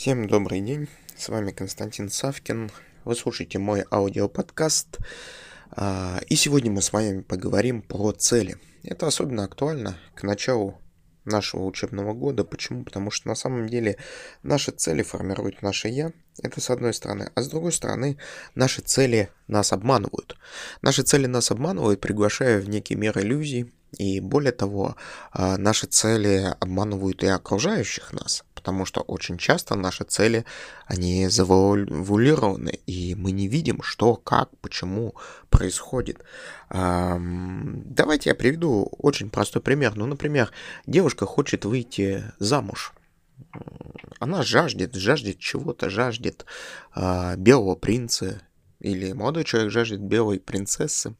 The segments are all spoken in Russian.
Всем добрый день, с вами Константин Савкин, вы слушаете мой аудиоподкаст, а, и сегодня мы с вами поговорим про цели. Это особенно актуально к началу нашего учебного года. Почему? Потому что на самом деле наши цели формируют наше «я», это с одной стороны. А с другой стороны, наши цели нас обманывают. Наши цели нас обманывают, приглашая в некий мир иллюзий, и более того, а, наши цели обманывают и окружающих нас, потому что очень часто наши цели, они завуалированы, и мы не видим, что, как, почему происходит. Давайте я приведу очень простой пример. Ну, например, девушка хочет выйти замуж. Она жаждет, жаждет чего-то, жаждет э, белого принца, или молодой человек жаждет белой принцессы.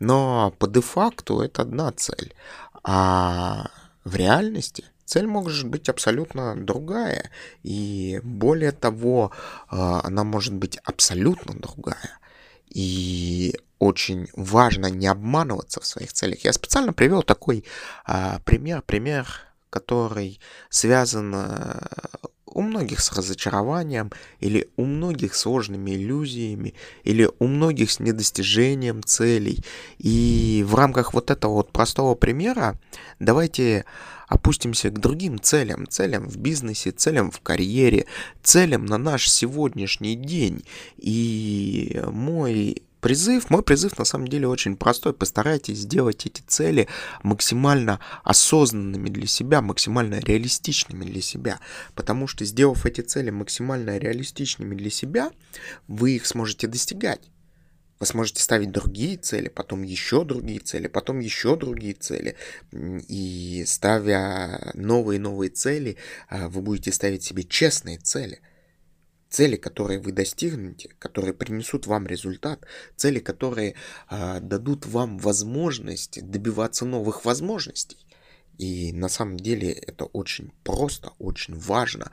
Но по де-факту это одна цель. А в реальности цель может быть абсолютно другая. И более того, а, она может быть абсолютно другая. И очень важно не обманываться в своих целях. Я специально привел такой а, пример, пример, который связан у многих с разочарованием, или у многих сложными иллюзиями, или у многих с недостижением целей. И в рамках вот этого вот простого примера давайте опустимся к другим целям, целям в бизнесе, целям в карьере, целям на наш сегодняшний день. И мой призыв, мой призыв на самом деле очень простой. Постарайтесь сделать эти цели максимально осознанными для себя, максимально реалистичными для себя. Потому что сделав эти цели максимально реалистичными для себя, вы их сможете достигать. Вы сможете ставить другие цели, потом еще другие цели, потом еще другие цели. И ставя новые и новые цели, а, вы будете ставить себе честные цели – цели, которые вы достигнете, которые принесут вам результат, цели, которые э, дадут вам возможность добиваться новых возможностей. И на самом деле это очень просто, очень важно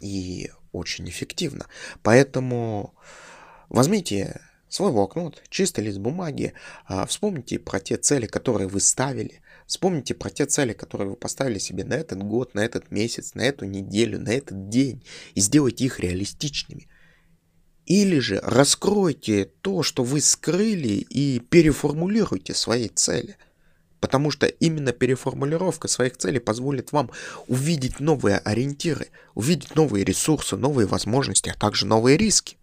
и очень эффективно. Поэтому возьмите свой блокнот, чистый лист бумаги, э, вспомните про те цели, которые вы ставили, Вспомните про те цели, которые вы поставили себе на этот год, на этот месяц, на эту неделю, на этот день, и сделайте их реалистичными. Или же раскройте то, что вы скрыли, и переформулируйте свои цели. Потому что именно переформулировка своих целей позволит вам увидеть новые ориентиры, увидеть новые ресурсы, новые возможности, а также новые риски.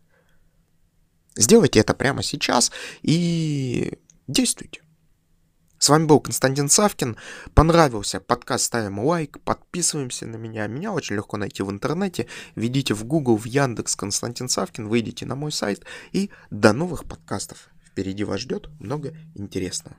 Сделайте это прямо сейчас и действуйте. С вами был Константин Савкин. Понравился подкаст, ставим лайк, подписываемся на меня. Меня очень легко найти в интернете. Введите в Google, в Яндекс Константин Савкин, выйдите на мой сайт и до новых подкастов. Впереди вас ждет много интересного.